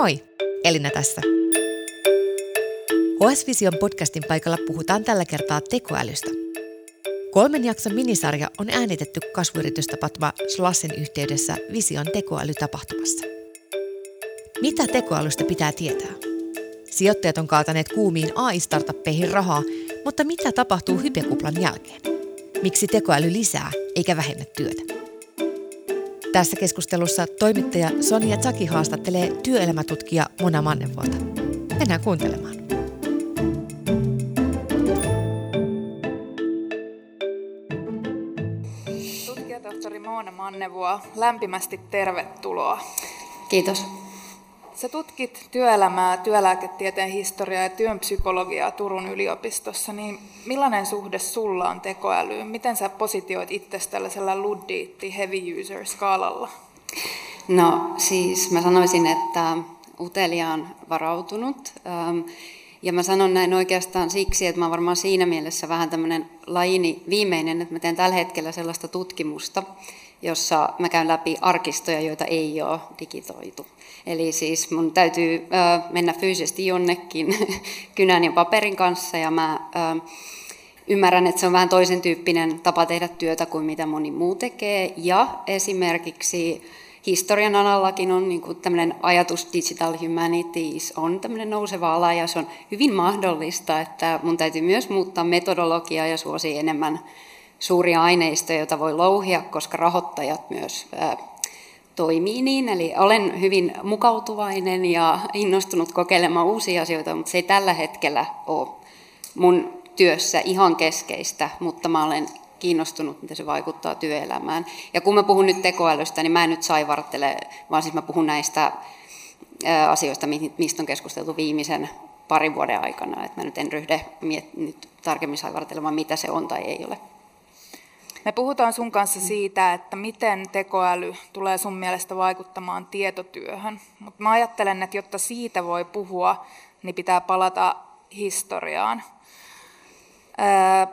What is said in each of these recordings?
Moi, Elina tässä. OS Vision podcastin paikalla puhutaan tällä kertaa tekoälystä. Kolmen jakson minisarja on äänitetty kasvuyritystapahtuma Slassen yhteydessä Vision tekoälytapahtumassa. Mitä tekoälystä pitää tietää? Sijoittajat on kaataneet kuumiin AI-startuppeihin rahaa, mutta mitä tapahtuu hypekuplan jälkeen? Miksi tekoäly lisää eikä vähennä työtä? Tässä keskustelussa toimittaja Sonia Tsaki haastattelee työelämätutkija Mona Mannevuota. Mennään kuuntelemaan. Tutkijatohtori Moona Mannevuo, lämpimästi tervetuloa. Kiitos. Sä tutkit työelämää, työlääketieteen historiaa ja työn psykologiaa Turun yliopistossa, niin millainen suhde sulla on tekoälyyn? Miten sä positioit itse tällaisella luddiitti heavy user skaalalla? No siis mä sanoisin, että Utelia on varautunut. Ähm, ja mä sanon näin oikeastaan siksi, että mä oon varmaan siinä mielessä vähän tämmöinen lajini viimeinen, että mä teen tällä hetkellä sellaista tutkimusta, jossa mä käyn läpi arkistoja, joita ei ole digitoitu. Eli siis mun täytyy mennä fyysisesti jonnekin kynän ja paperin kanssa ja mä ymmärrän, että se on vähän toisen tyyppinen tapa tehdä työtä kuin mitä moni muu tekee. Ja esimerkiksi historian alallakin on niin tämmöinen ajatus digital humanities on tämmöinen nouseva ala ja se on hyvin mahdollista, että mun täytyy myös muuttaa metodologiaa ja suosi enemmän suuria aineistoja, joita voi louhia, koska rahoittajat myös toimii niin. Eli olen hyvin mukautuvainen ja innostunut kokeilemaan uusia asioita, mutta se ei tällä hetkellä ole mun työssä ihan keskeistä, mutta mä olen kiinnostunut, miten se vaikuttaa työelämään. Ja kun mä puhun nyt tekoälystä, niin mä en nyt saivartele, vaan siis mä puhun näistä asioista, mistä on keskusteltu viimeisen parin vuoden aikana. Että mä nyt en ryhde miet- nyt tarkemmin saivartelemaan, mitä se on tai ei ole. Me puhutaan sun kanssa siitä, että miten tekoäly tulee sun mielestä vaikuttamaan tietotyöhön. Mutta mä ajattelen, että jotta siitä voi puhua, niin pitää palata historiaan.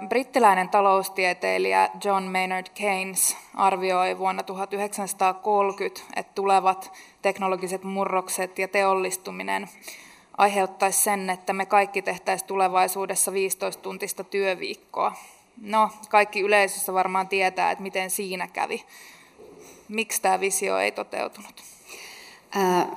Brittiläinen taloustieteilijä John Maynard Keynes arvioi vuonna 1930, että tulevat teknologiset murrokset ja teollistuminen aiheuttaisi sen, että me kaikki tehtäisiin tulevaisuudessa 15-tuntista työviikkoa. No, kaikki yleisössä varmaan tietää, että miten siinä kävi. Miksi tämä visio ei toteutunut?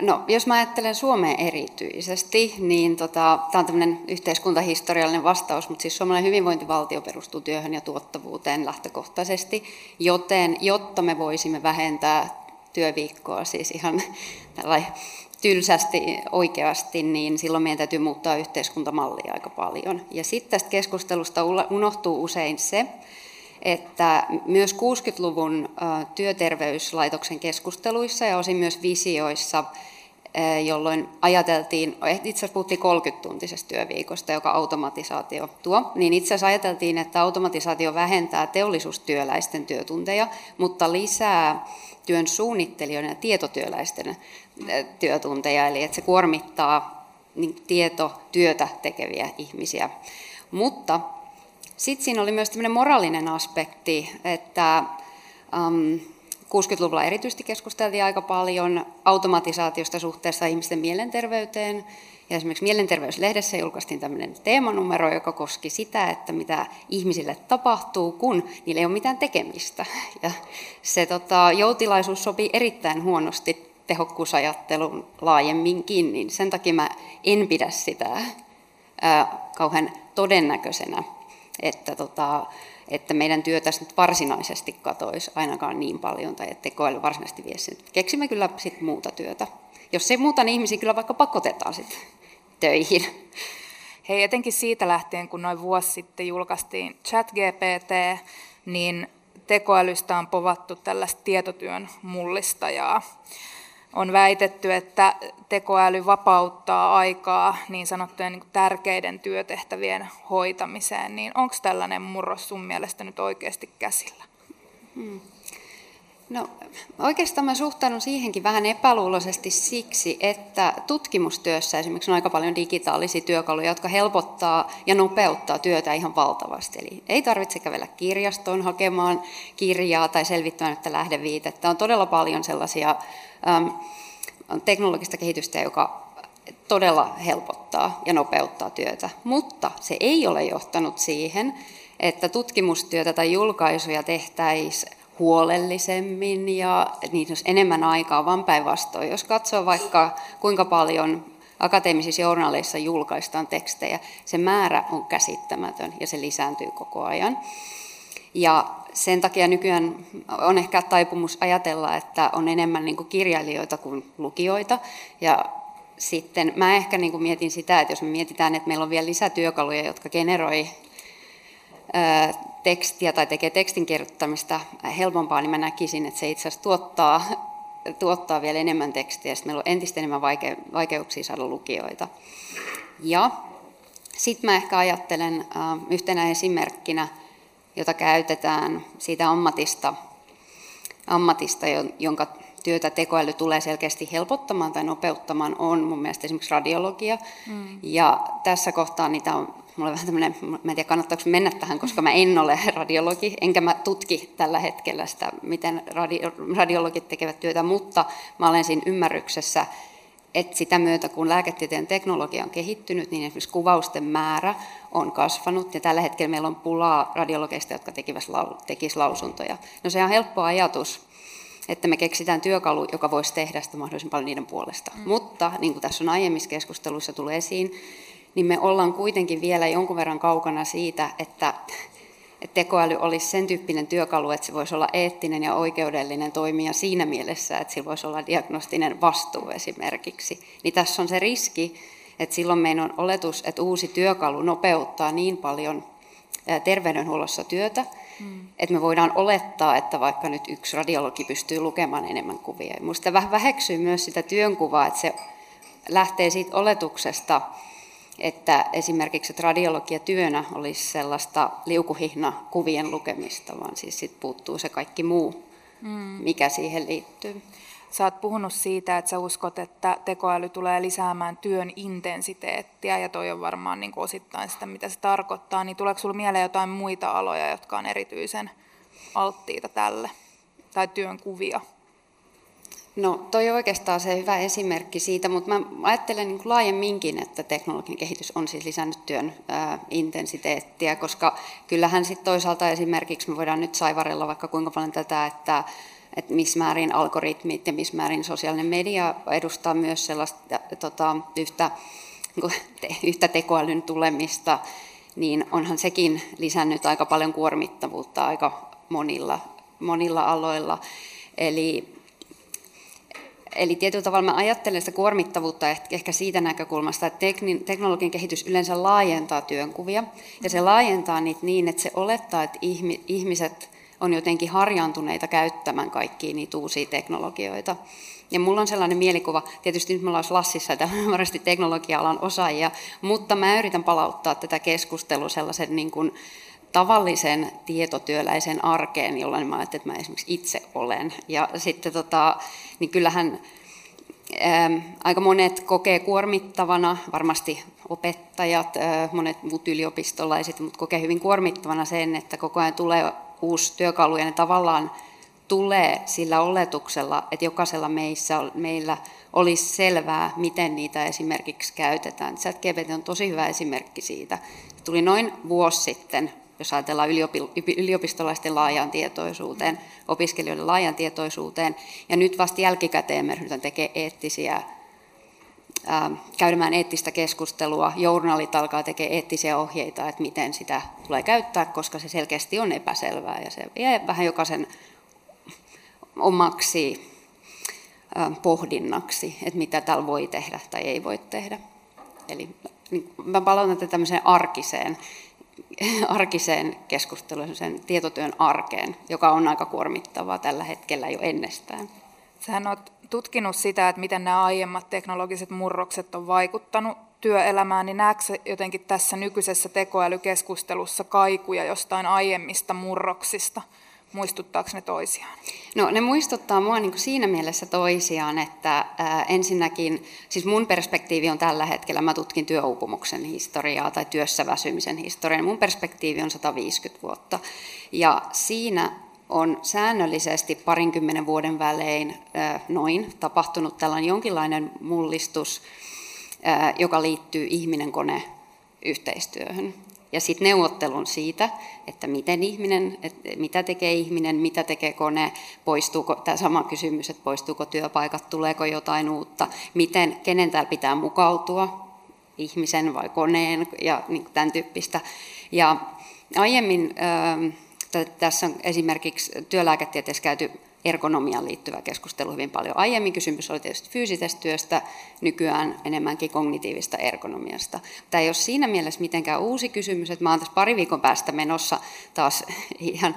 No, jos mä ajattelen Suomea erityisesti, niin tota, tämä on tämmöinen yhteiskuntahistoriallinen vastaus, mutta siis suomalainen hyvinvointivaltio perustuu työhön ja tuottavuuteen lähtökohtaisesti, joten jotta me voisimme vähentää työviikkoa, siis ihan tylsästi oikeasti, niin silloin meidän täytyy muuttaa yhteiskuntamallia aika paljon. Ja sitten tästä keskustelusta unohtuu usein se, että myös 60-luvun työterveyslaitoksen keskusteluissa ja osin myös visioissa, jolloin ajateltiin, itse asiassa puhuttiin 30-tuntisesta työviikosta, joka automatisaatio tuo, niin itse asiassa ajateltiin, että automatisaatio vähentää teollisuustyöläisten työtunteja, mutta lisää työn suunnittelijoiden ja tietotyöläisten työtunteja, eli että se kuormittaa niin tietotyötä tekeviä ihmisiä. Mutta sitten siinä oli myös tämmöinen moraalinen aspekti, että um, 60-luvulla erityisesti keskusteltiin aika paljon automatisaatiosta suhteessa ihmisten mielenterveyteen. Ja esimerkiksi Mielenterveyslehdessä julkaistiin tämmöinen teemanumero, joka koski sitä, että mitä ihmisille tapahtuu, kun niillä ei ole mitään tekemistä. Ja se tota, joutilaisuus sopii erittäin huonosti tehokkuusajattelun laajemminkin, niin sen takia mä en pidä sitä ää, kauhean todennäköisenä, että, tota, että meidän työ tässä nyt varsinaisesti katoisi ainakaan niin paljon, tai että tekoäly varsinaisesti vie sen. Keksimme kyllä sit muuta työtä. Jos ei muuta, niin ihmisiä kyllä vaikka pakotetaan sitten töihin. Hei, etenkin siitä lähtien, kun noin vuosi sitten julkaistiin ChatGPT, niin tekoälystä on povattu tällaista tietotyön mullistajaa. On väitetty, että tekoäly vapauttaa aikaa niin sanottujen niin tärkeiden työtehtävien hoitamiseen, niin onko tällainen murros sun mielestä nyt oikeasti käsillä? Hmm. No oikeastaan mä suhtaudun siihenkin vähän epäluuloisesti siksi, että tutkimustyössä esimerkiksi on aika paljon digitaalisia työkaluja, jotka helpottaa ja nopeuttaa työtä ihan valtavasti. Eli ei tarvitse kävellä kirjastoon hakemaan kirjaa tai selvittämään että lähdeviitettä. On todella paljon sellaisia teknologista kehitystä, joka todella helpottaa ja nopeuttaa työtä, mutta se ei ole johtanut siihen, että tutkimustyötä tai julkaisuja tehtäisiin huolellisemmin ja niitä olisi enemmän aikaa, vaan päinvastoin. Jos katsoo vaikka kuinka paljon akateemisissa journaleissa julkaistaan tekstejä, se määrä on käsittämätön ja se lisääntyy koko ajan. Ja sen takia nykyään on ehkä taipumus ajatella, että on enemmän niin kuin kirjailijoita kuin lukijoita. Ja sitten mä ehkä niin kuin mietin sitä, että jos me mietitään, että meillä on vielä lisätyökaluja, jotka generoi tekstiä tai tekee tekstin kirjoittamista helpompaa, niin mä näkisin, että se itse asiassa tuottaa, tuottaa vielä enemmän tekstiä, sitten meillä on entistä enemmän vaike, vaikeuksia saada lukijoita. Ja sitten mä ehkä ajattelen yhtenä esimerkkinä, jota käytetään siitä ammatista, ammatista jonka työtä tekoäly tulee selkeästi helpottamaan tai nopeuttamaan, on mun mielestä esimerkiksi radiologia. Mm. Ja tässä kohtaa niitä on mulla on vähän tämmöinen, mä en tiedä kannattaako mennä tähän, koska mä en ole radiologi, enkä mä tutki tällä hetkellä sitä, miten radio, radiologit tekevät työtä, mutta mä olen siinä ymmärryksessä, että sitä myötä, kun lääketieteen teknologia on kehittynyt, niin esimerkiksi kuvausten määrä on kasvanut, ja tällä hetkellä meillä on pulaa radiologeista, jotka tekisivät lausuntoja. No se on helppo ajatus, että me keksitään työkalu, joka voisi tehdä sitä mahdollisimman paljon niiden puolesta. Mm. Mutta, niin kuin tässä on aiemmissa keskusteluissa tullut esiin, niin me ollaan kuitenkin vielä jonkun verran kaukana siitä, että, että tekoäly olisi sen tyyppinen työkalu, että se voisi olla eettinen ja oikeudellinen toimija siinä mielessä, että sillä voisi olla diagnostinen vastuu esimerkiksi. Niin tässä on se riski, että silloin meidän on oletus, että uusi työkalu nopeuttaa niin paljon terveydenhuollossa työtä, mm. että me voidaan olettaa, että vaikka nyt yksi radiologi pystyy lukemaan enemmän kuvia. Minusta vähän väheksyy myös sitä työnkuvaa, että se lähtee siitä oletuksesta, että esimerkiksi että radiologia työnä olisi sellaista liukuhihna kuvien lukemista, vaan siis sit puuttuu se kaikki muu, mm. mikä siihen liittyy. Sä oot puhunut siitä, että sä uskot, että tekoäly tulee lisäämään työn intensiteettiä, ja toi on varmaan niin osittain sitä, mitä se tarkoittaa. Niin tuleeko sinulla mieleen jotain muita aloja, jotka on erityisen alttiita tälle, tai työn kuvia? No toi on oikeastaan se hyvä esimerkki siitä, mutta mä ajattelen niin kuin laajemminkin, että teknologian kehitys on siis lisännyt työn ää, intensiteettiä, koska kyllähän sitten toisaalta esimerkiksi me voidaan nyt saivarella vaikka kuinka paljon tätä, että että missä määrin algoritmit ja missä määrin sosiaalinen media edustaa myös sellaista tota, yhtä, niin yhtä tekoälyn tulemista, niin onhan sekin lisännyt aika paljon kuormittavuutta aika monilla, monilla aloilla. Eli Eli tietyllä tavalla mä ajattelen sitä kuormittavuutta ehkä siitä näkökulmasta, että teknologian kehitys yleensä laajentaa työnkuvia, ja se laajentaa niitä niin, että se olettaa, että ihmiset on jotenkin harjaantuneita käyttämään kaikkia niitä uusia teknologioita. Ja mulla on sellainen mielikuva, tietysti nyt me ollaan Lassissa, että varmasti teknologia-alan osaajia, mutta mä yritän palauttaa tätä keskustelua sellaisen niin kuin tavallisen tietotyöläisen arkeen, jolloin mä ajattelen, että mä esimerkiksi itse olen. Ja sitten tota, niin kyllähän ää, aika monet kokee kuormittavana, varmasti opettajat, ää, monet muut yliopistolaiset, mutta kokee hyvin kuormittavana sen, että koko ajan tulee uusi työkalu ja ne tavallaan tulee sillä oletuksella, että jokaisella meissä, meillä olisi selvää, miten niitä esimerkiksi käytetään. ChatGPT on tosi hyvä esimerkki siitä. Se tuli noin vuosi sitten jos ajatellaan yliopistolaisten laajaan tietoisuuteen, opiskelijoiden laajan tietoisuuteen, ja nyt vasta jälkikäteen me ryhdytään tekemään eettisiä, käymään eettistä keskustelua, journaalit alkaa tekemään eettisiä ohjeita, että miten sitä tulee käyttää, koska se selkeästi on epäselvää, ja se jää vähän jokaisen omaksi pohdinnaksi, että mitä täällä voi tehdä tai ei voi tehdä. Eli niin mä palautan tätä tämmöiseen arkiseen arkiseen keskusteluun, sen tietotyön arkeen, joka on aika kuormittavaa tällä hetkellä jo ennestään. Sähän olet tutkinut sitä, että miten nämä aiemmat teknologiset murrokset on vaikuttanut työelämään, niin näetkö jotenkin tässä nykyisessä tekoälykeskustelussa kaikuja jostain aiemmista murroksista? Muistuttaako ne toisiaan? No ne muistuttaa mua niin kuin siinä mielessä toisiaan, että ää, ensinnäkin, siis mun perspektiivi on tällä hetkellä, mä tutkin työuupumuksen historiaa tai työssä väsymisen historiaa, mun perspektiivi on 150 vuotta. Ja siinä on säännöllisesti parinkymmenen vuoden välein noin tapahtunut tällainen jonkinlainen mullistus, joka liittyy ihminen-kone-yhteistyöhön. Ja sitten neuvottelun siitä, että miten ihminen, että mitä tekee ihminen, mitä tekee kone, poistuuko, tämä sama kysymys, että poistuuko työpaikat, tuleeko jotain uutta, miten, kenen täällä pitää mukautua, ihmisen vai koneen ja niin tämän tyyppistä. Ja aiemmin tässä on esimerkiksi työlääketieteessä käyty ergonomiaan liittyvä keskustelu hyvin paljon. Aiemmin kysymys oli tietysti fyysisestä työstä, nykyään enemmänkin kognitiivista ergonomiasta. Tämä ei ole siinä mielessä mitenkään uusi kysymys, että olen tässä pari viikon päästä menossa taas ihan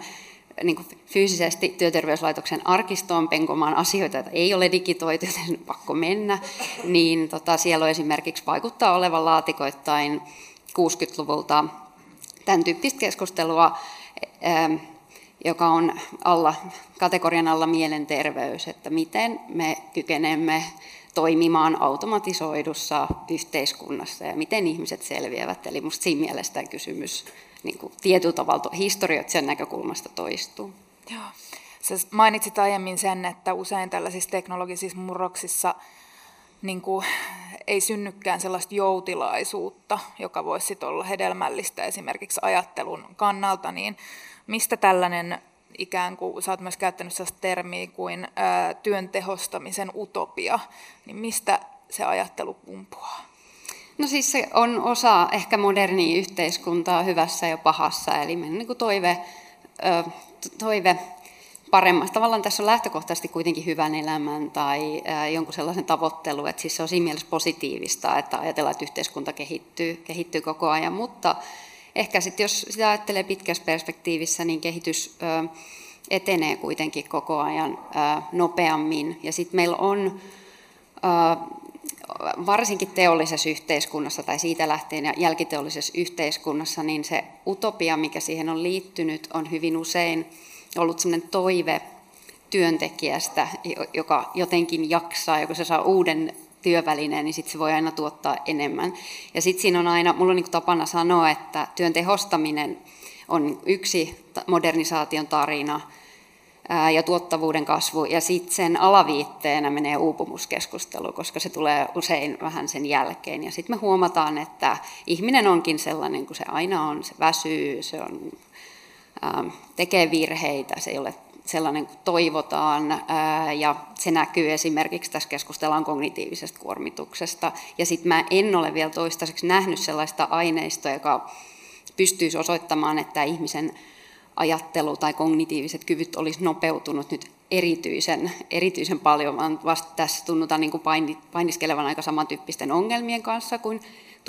niin kuin fyysisesti työterveyslaitoksen arkistoon penkomaan asioita, että ei ole digitoitu, joten pakko mennä, niin tota, siellä on esimerkiksi vaikuttaa olevan laatikoittain 60-luvulta tämän tyyppistä keskustelua, joka on alla, kategorian alla mielenterveys, että miten me kykenemme toimimaan automatisoidussa yhteiskunnassa ja miten ihmiset selviävät. Eli minusta siinä mielessä tämä kysymys niin kuin tietyllä tavalla historioitsijan näkökulmasta toistuu. Joo. Sä mainitsit aiemmin sen, että usein tällaisissa teknologisissa murroksissa niin kuin, ei synnykään sellaista joutilaisuutta, joka voisi olla hedelmällistä esimerkiksi ajattelun kannalta, niin mistä tällainen ikään kuin, sä oot myös käyttänyt sellaista termiä kuin ää, työn tehostamisen utopia, niin mistä se ajattelu kumpuaa? No siis se on osa ehkä modernia yhteiskuntaa hyvässä ja pahassa, eli niin kuin toive, toive paremmasta. Tavallaan tässä on lähtökohtaisesti kuitenkin hyvän elämän tai jonkun sellaisen tavoittelu, että siis se on siinä mielessä positiivista, että ajatellaan, että yhteiskunta kehittyy, kehittyy koko ajan, mutta ehkä sitten jos sitä ajattelee pitkässä perspektiivissä, niin kehitys etenee kuitenkin koko ajan nopeammin. Ja sitten meillä on varsinkin teollisessa yhteiskunnassa tai siitä lähtien ja jälkiteollisessa yhteiskunnassa, niin se utopia, mikä siihen on liittynyt, on hyvin usein ollut sellainen toive työntekijästä, joka jotenkin jaksaa, ja kun se saa uuden työvälineen, niin sitten se voi aina tuottaa enemmän. Ja sitten siinä on aina, mulla on niin tapana sanoa, että työn tehostaminen on yksi modernisaation tarina, ja tuottavuuden kasvu, ja sitten sen alaviitteenä menee uupumuskeskustelu, koska se tulee usein vähän sen jälkeen. Ja sitten me huomataan, että ihminen onkin sellainen kuin se aina on, se väsyy, se on, tekee virheitä, se ei ole sellainen kuin toivotaan, ää, ja se näkyy esimerkiksi, tässä keskustellaan kognitiivisesta kuormituksesta, ja sitten mä en ole vielä toistaiseksi nähnyt sellaista aineistoa, joka pystyisi osoittamaan, että ihmisen ajattelu tai kognitiiviset kyvyt olisi nopeutunut nyt erityisen, erityisen paljon, vaan vasta tässä tunnutaan niin kuin painiskelevan aika samantyyppisten ongelmien kanssa kuin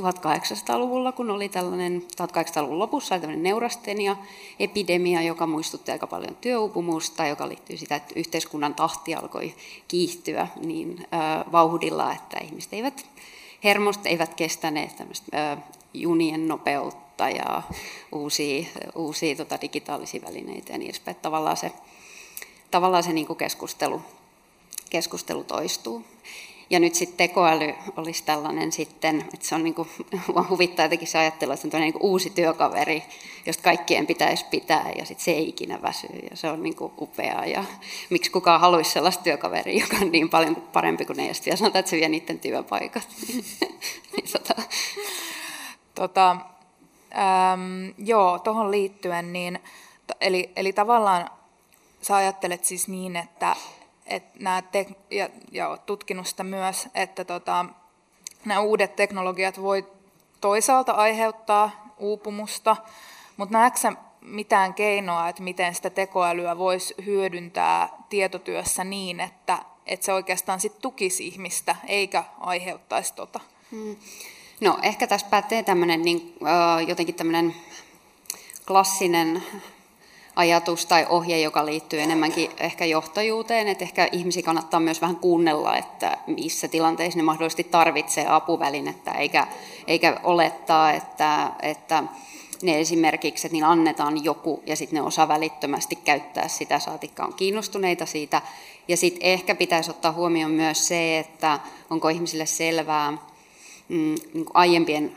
1800-luvulla, kun oli tällainen 1800-luvun lopussa oli tällainen neurastenia-epidemia, joka muistutti aika paljon työupumusta, joka liittyy sitä, että yhteiskunnan tahti alkoi kiihtyä niin äh, vauhdilla, että ihmiset eivät hermosta eivät kestäneet tämmöistä äh, junien nopeutta ja uusia, uusia tota, digitaalisia välineitä ja niin edespäin. Tavallaan se, tavallaan se niin kuin keskustelu, keskustelu toistuu. Ja nyt sitten tekoäly olisi tällainen sitten, että se on niin kuin, huvittaa jotenkin se ajattelu, että se on niin kuin uusi työkaveri, josta kaikkien pitäisi pitää ja sitten se ei ikinä väsy ja se on niin kuin upeaa. Ja miksi kukaan haluaisi sellaista työkaveria, joka on niin paljon parempi kuin ne ja sitten sanotaan, että se vie niiden työpaikat. niin, tota. tota, Ähm, joo, tuohon liittyen, niin, eli, eli tavallaan sä ajattelet siis niin, että, että nämä te, ja, ja tutkinut sitä myös, että tota, nämä uudet teknologiat voi toisaalta aiheuttaa uupumusta, mutta näetkö sä mitään keinoa, että miten sitä tekoälyä voisi hyödyntää tietotyössä niin, että, että se oikeastaan sit tukisi ihmistä eikä aiheuttaisi tota? Hmm. No ehkä tässä pätee tämmöinen niin, jotenkin tämmöinen klassinen ajatus tai ohje, joka liittyy enemmänkin ehkä johtajuuteen, että ehkä ihmisiä kannattaa myös vähän kuunnella, että missä tilanteissa ne mahdollisesti tarvitsee apuvälinettä, eikä, eikä olettaa, että, että ne esimerkiksi, että niillä annetaan joku ja sitten ne osaa välittömästi käyttää sitä, saatikka on kiinnostuneita siitä. Ja sitten ehkä pitäisi ottaa huomioon myös se, että onko ihmisille selvää, mm, niin aiempien,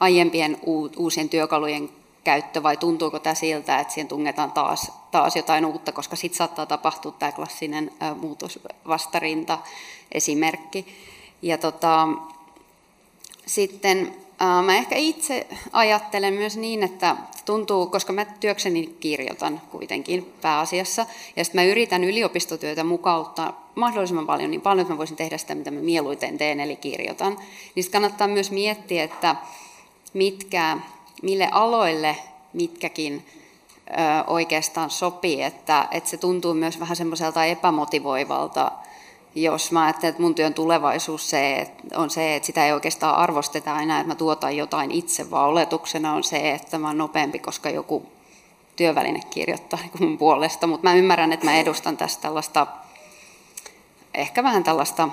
aiempien uusien työkalujen käyttö vai tuntuuko tämä siltä, että siihen tungetaan taas, taas jotain uutta, koska sitten saattaa tapahtua tämä klassinen muutosvastarinta esimerkki. Ja tota, sitten Mä ehkä itse ajattelen myös niin, että tuntuu, koska mä työkseni kirjoitan kuitenkin pääasiassa, ja sitten mä yritän yliopistotyötä mukauttaa mahdollisimman paljon, niin paljon, että mä voisin tehdä sitä, mitä mä mieluiten teen, eli kirjoitan. Niin kannattaa myös miettiä, että mitkä, mille aloille mitkäkin oikeastaan sopii, että, että se tuntuu myös vähän semmoiselta epämotivoivalta jos mä ajattelen, että mun työn tulevaisuus se, on se, että sitä ei oikeastaan arvosteta enää, että mä tuotan jotain itse, vaan oletuksena on se, että mä oon nopeampi, koska joku työväline kirjoittaa mun puolesta. Mutta mä ymmärrän, että mä edustan tästä tällaista, ehkä vähän tällaista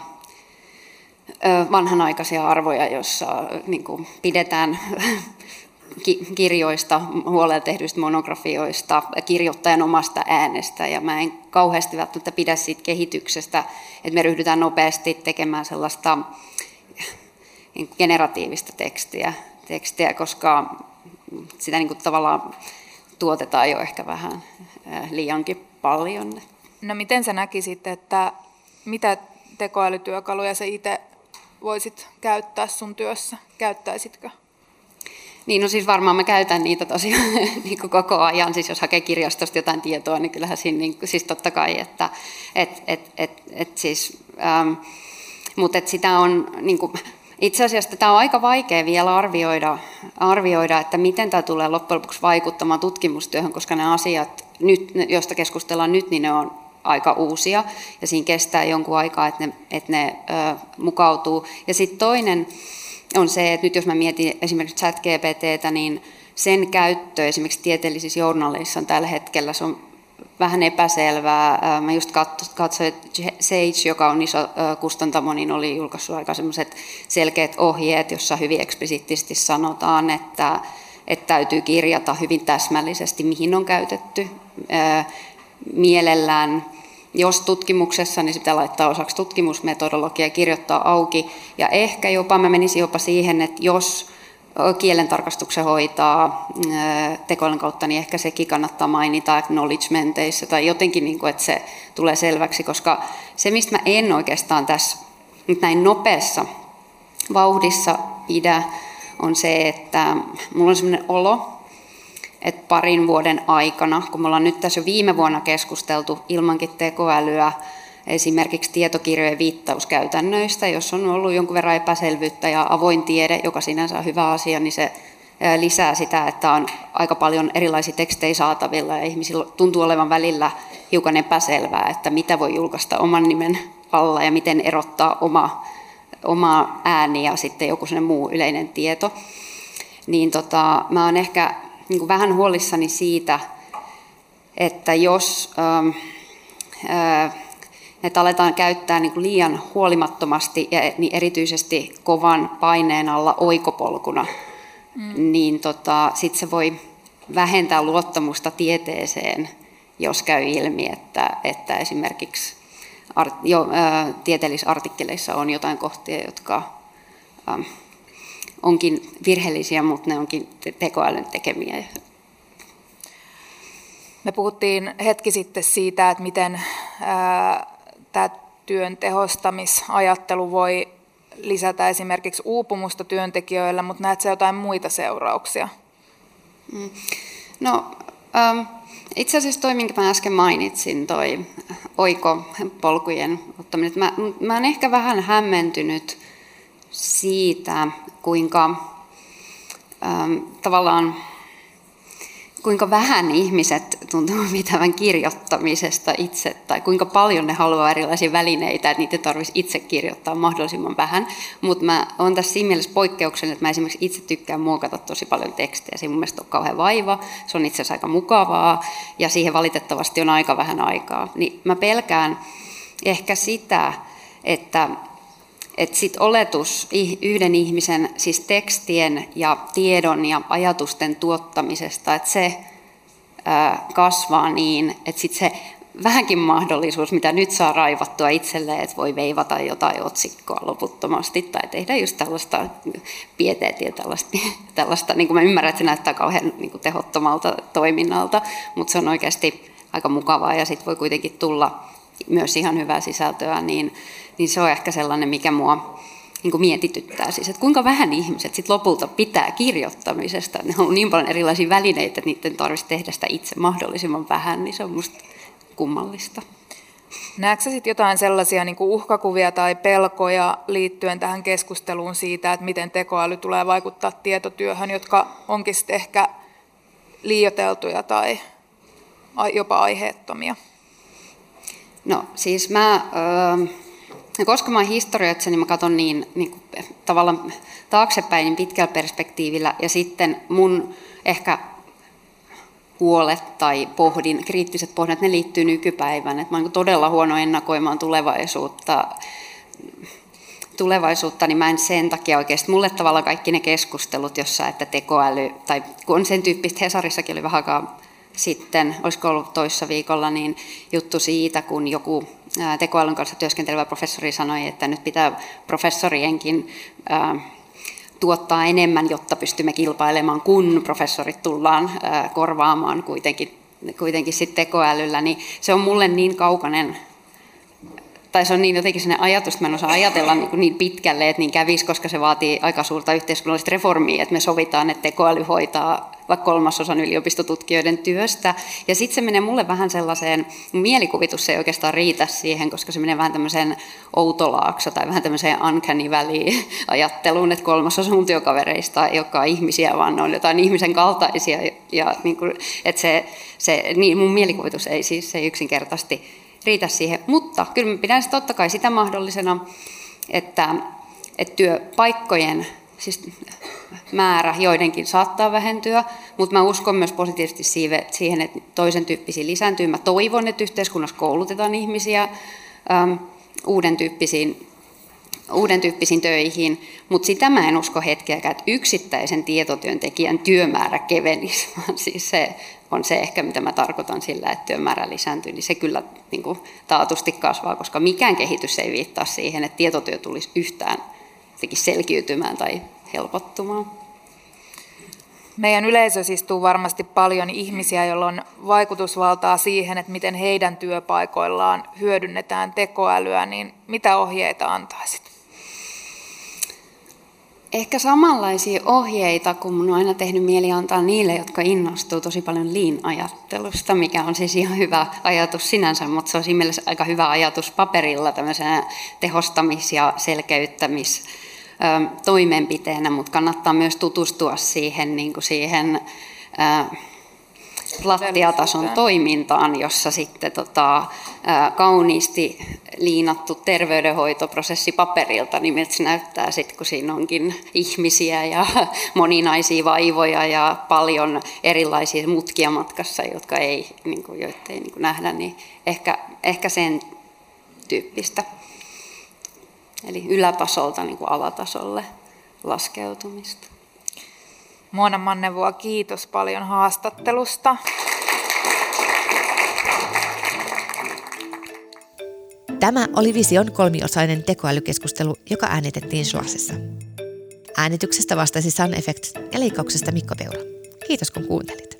vanhanaikaisia arvoja, jossa niin pidetään kirjoista, huolella tehdyistä monografioista, kirjoittajan omasta äänestä, ja mä en kauheasti välttämättä pidä siitä kehityksestä, että me ryhdytään nopeasti tekemään sellaista niin generatiivista tekstiä, tekstiä koska sitä niin kuin tavallaan tuotetaan jo ehkä vähän liiankin paljon. No miten sä näkisit, että mitä tekoälytyökaluja sä itse voisit käyttää sun työssä? Käyttäisitkö? Niin, no siis varmaan mä käytän niitä tosiaan niin kuin koko ajan, siis jos hakee kirjastosta jotain tietoa, niin kyllähän siinä, niin, siis totta kai, että et, et, et, et siis, ähm, mutta et sitä on, niin kuin, itse asiassa tämä on aika vaikea vielä arvioida, arvioida, että miten tämä tulee loppujen lopuksi vaikuttamaan tutkimustyöhön, koska ne asiat, nyt, joista keskustellaan nyt, niin ne on aika uusia ja siinä kestää jonkun aikaa, että ne, että ne ö, mukautuu. Ja sitten toinen, on se, että nyt jos mä mietin esimerkiksi chat GPTtä, niin sen käyttö esimerkiksi tieteellisissä journaleissa on tällä hetkellä, se on vähän epäselvää. Mä just katsoin, että Sage, joka on iso kustantamo, niin oli julkaissut aika sellaiset selkeät ohjeet, jossa hyvin eksplisiittisesti sanotaan, että, että täytyy kirjata hyvin täsmällisesti, mihin on käytetty. Mielellään jos tutkimuksessa, niin se pitää laittaa osaksi tutkimusmetodologia ja kirjoittaa auki. Ja ehkä jopa mä menisin jopa siihen, että jos kielen tarkastuksen hoitaa tekoälyn kautta, niin ehkä sekin kannattaa mainita acknowledgementeissa tai jotenkin, niin kuin, että se tulee selväksi, koska se, mistä mä en oikeastaan tässä nyt näin nopeassa vauhdissa pidä, on se, että mulla on sellainen olo, että parin vuoden aikana, kun me ollaan nyt tässä viime vuonna keskusteltu ilmankin tekoälyä, esimerkiksi tietokirjojen viittauskäytännöistä, jos on ollut jonkun verran epäselvyyttä ja avoin tiede, joka sinänsä on hyvä asia, niin se lisää sitä, että on aika paljon erilaisia tekstejä saatavilla ja ihmisillä tuntuu olevan välillä hiukan epäselvää, että mitä voi julkaista oman nimen alla ja miten erottaa oma, oma ääni ja sitten joku muu yleinen tieto. Niin tota, mä oon ehkä niin kuin vähän huolissani siitä, että jos ähm, äh, että aletaan käyttää niin kuin liian huolimattomasti ja niin erityisesti kovan paineen alla oikopolkuna, mm. niin tota, sitten se voi vähentää luottamusta tieteeseen, jos käy ilmi, että, että esimerkiksi art, jo, ä, tieteellisissä artikkeleissa on jotain kohtia, jotka ä, onkin virheellisiä, mutta ne onkin tekoälyn tekemiä. Me puhuttiin hetki sitten siitä, että miten tämä työn tehostamisajattelu voi lisätä esimerkiksi uupumusta työntekijöillä, mutta näetkö jotain muita seurauksia? Mm. No, ähm, itse asiassa toi, minkä mä äsken mainitsin, toi oikopolkujen ottaminen. Mä, mä olen ehkä vähän hämmentynyt siitä, kuinka ähm, tavallaan kuinka vähän ihmiset tuntuu pitävän kirjoittamisesta itse, tai kuinka paljon ne haluaa erilaisia välineitä, että niitä tarvitsisi itse kirjoittaa mahdollisimman vähän. Mutta mä oon tässä siinä mielessä poikkeuksellinen, että mä esimerkiksi itse tykkään muokata tosi paljon tekstejä. Se mun mielestä on kauhean vaiva, se on itse asiassa aika mukavaa, ja siihen valitettavasti on aika vähän aikaa. Niin mä pelkään ehkä sitä, että että sit oletus yhden ihmisen, siis tekstien ja tiedon ja ajatusten tuottamisesta, että se kasvaa niin, että sit se vähänkin mahdollisuus, mitä nyt saa raivattua itselleen, että voi veivata jotain otsikkoa loputtomasti tai tehdä just tällaista pieteetiä, tällaista, tällaista niin kuin mä ymmärrän, että se näyttää kauhean niin kuin tehottomalta toiminnalta, mutta se on oikeasti aika mukavaa ja sitten voi kuitenkin tulla myös ihan hyvää sisältöä, niin, niin se on ehkä sellainen, mikä mua niin kuin mietityttää. Siis, että kuinka vähän ihmiset sit lopulta pitää kirjoittamisesta. Ne on niin paljon erilaisia välineitä, että niiden tarvitsisi tehdä sitä itse mahdollisimman vähän, niin se on musta kummallista. Näetkö sitten jotain sellaisia niin uhkakuvia tai pelkoja liittyen tähän keskusteluun siitä, että miten tekoäly tulee vaikuttaa tietotyöhön, jotka onkin sitten ehkä liioteltuja tai jopa aiheettomia? No siis mä, öö, koska mä oon historioitsija, niin mä katson niin, niin kuin, tavallaan taaksepäin niin pitkällä perspektiivillä ja sitten mun ehkä huolet tai pohdin, kriittiset pohdinnat, ne liittyy nykypäivään. Että mä olen todella huono ennakoimaan tulevaisuutta, tulevaisuutta, niin mä en sen takia oikeasti, mulle tavallaan kaikki ne keskustelut, jossa että tekoäly, tai kun on sen tyyppistä, Hesarissakin oli vähän sitten, olisiko ollut toissa viikolla, niin juttu siitä, kun joku tekoälyn kanssa työskentelevä professori sanoi, että nyt pitää professorienkin tuottaa enemmän, jotta pystymme kilpailemaan, kun professorit tullaan korvaamaan kuitenkin, kuitenkin sit tekoälyllä, niin se on mulle niin kaukainen tai se on niin jotenkin sellainen ajatus, että mä en osaa ajatella niin, niin pitkälle, että niin kävisi, koska se vaatii aika suurta yhteiskunnallista reformia, että me sovitaan, että tekoäly hoitaa vaikka kolmasosan yliopistotutkijoiden työstä. Ja sitten se menee mulle vähän sellaiseen, mielikuvitus ei oikeastaan riitä siihen, koska se menee vähän tämmöiseen outolaakso tai vähän tämmöiseen uncanny valley ajatteluun, että kolmasosa mun työkavereista ei olekaan ihmisiä, vaan ne on jotain ihmisen kaltaisia. Ja niin kuin, että se, se, niin mun mielikuvitus ei siis se yksinkertaisesti riitä siihen. Mutta kyllä mä pidän totta kai sitä mahdollisena, että, että työpaikkojen siis määrä joidenkin saattaa vähentyä, mutta mä uskon myös positiivisesti siihen, että toisen tyyppisiin lisääntyy. Mä toivon, että yhteiskunnassa koulutetaan ihmisiä uuden tyyppisiin uuden tyyppisiin töihin, mutta sitä mä en usko hetkeäkään, että yksittäisen tietotyöntekijän työmäärä kevenisi, vaan siis se on se ehkä, mitä mä tarkoitan sillä, että työmäärä lisääntyy, niin se kyllä niin kuin, taatusti kasvaa, koska mikään kehitys ei viittaa siihen, että tietotyö tulisi yhtään selkiytymään tai helpottumaan. Meidän yleisö istuu varmasti paljon ihmisiä, joilla on vaikutusvaltaa siihen, että miten heidän työpaikoillaan hyödynnetään tekoälyä, niin mitä ohjeita antaisit? Ehkä samanlaisia ohjeita, kun minun on aina tehnyt mieli antaa niille, jotka innostuu tosi paljon lean-ajattelusta, mikä on siis ihan hyvä ajatus sinänsä, mutta se on siinä mielessä aika hyvä ajatus paperilla tämmöisenä tehostamis- ja selkeyttämis- toimenpiteenä, mutta kannattaa myös tutustua siihen, niin kuin siihen lattiatason toimintaan, jossa sitten tota, kauniisti liinattu terveydenhoitoprosessi paperilta, niin miltä se näyttää sitten, kun siinä onkin ihmisiä ja moninaisia vaivoja ja paljon erilaisia mutkia matkassa, jotka ei, niin kuin, joita ei niin kuin nähdä, niin ehkä, ehkä sen tyyppistä. Eli ylätasolta niin kuin alatasolle laskeutumista. Muona Mannevua, kiitos paljon haastattelusta. Tämä oli Vision kolmiosainen tekoälykeskustelu, joka äänitettiin Sulasessa. Äänityksestä vastasi Sun Effect ja leikkauksesta Mikko Peura. Kiitos kun kuuntelit.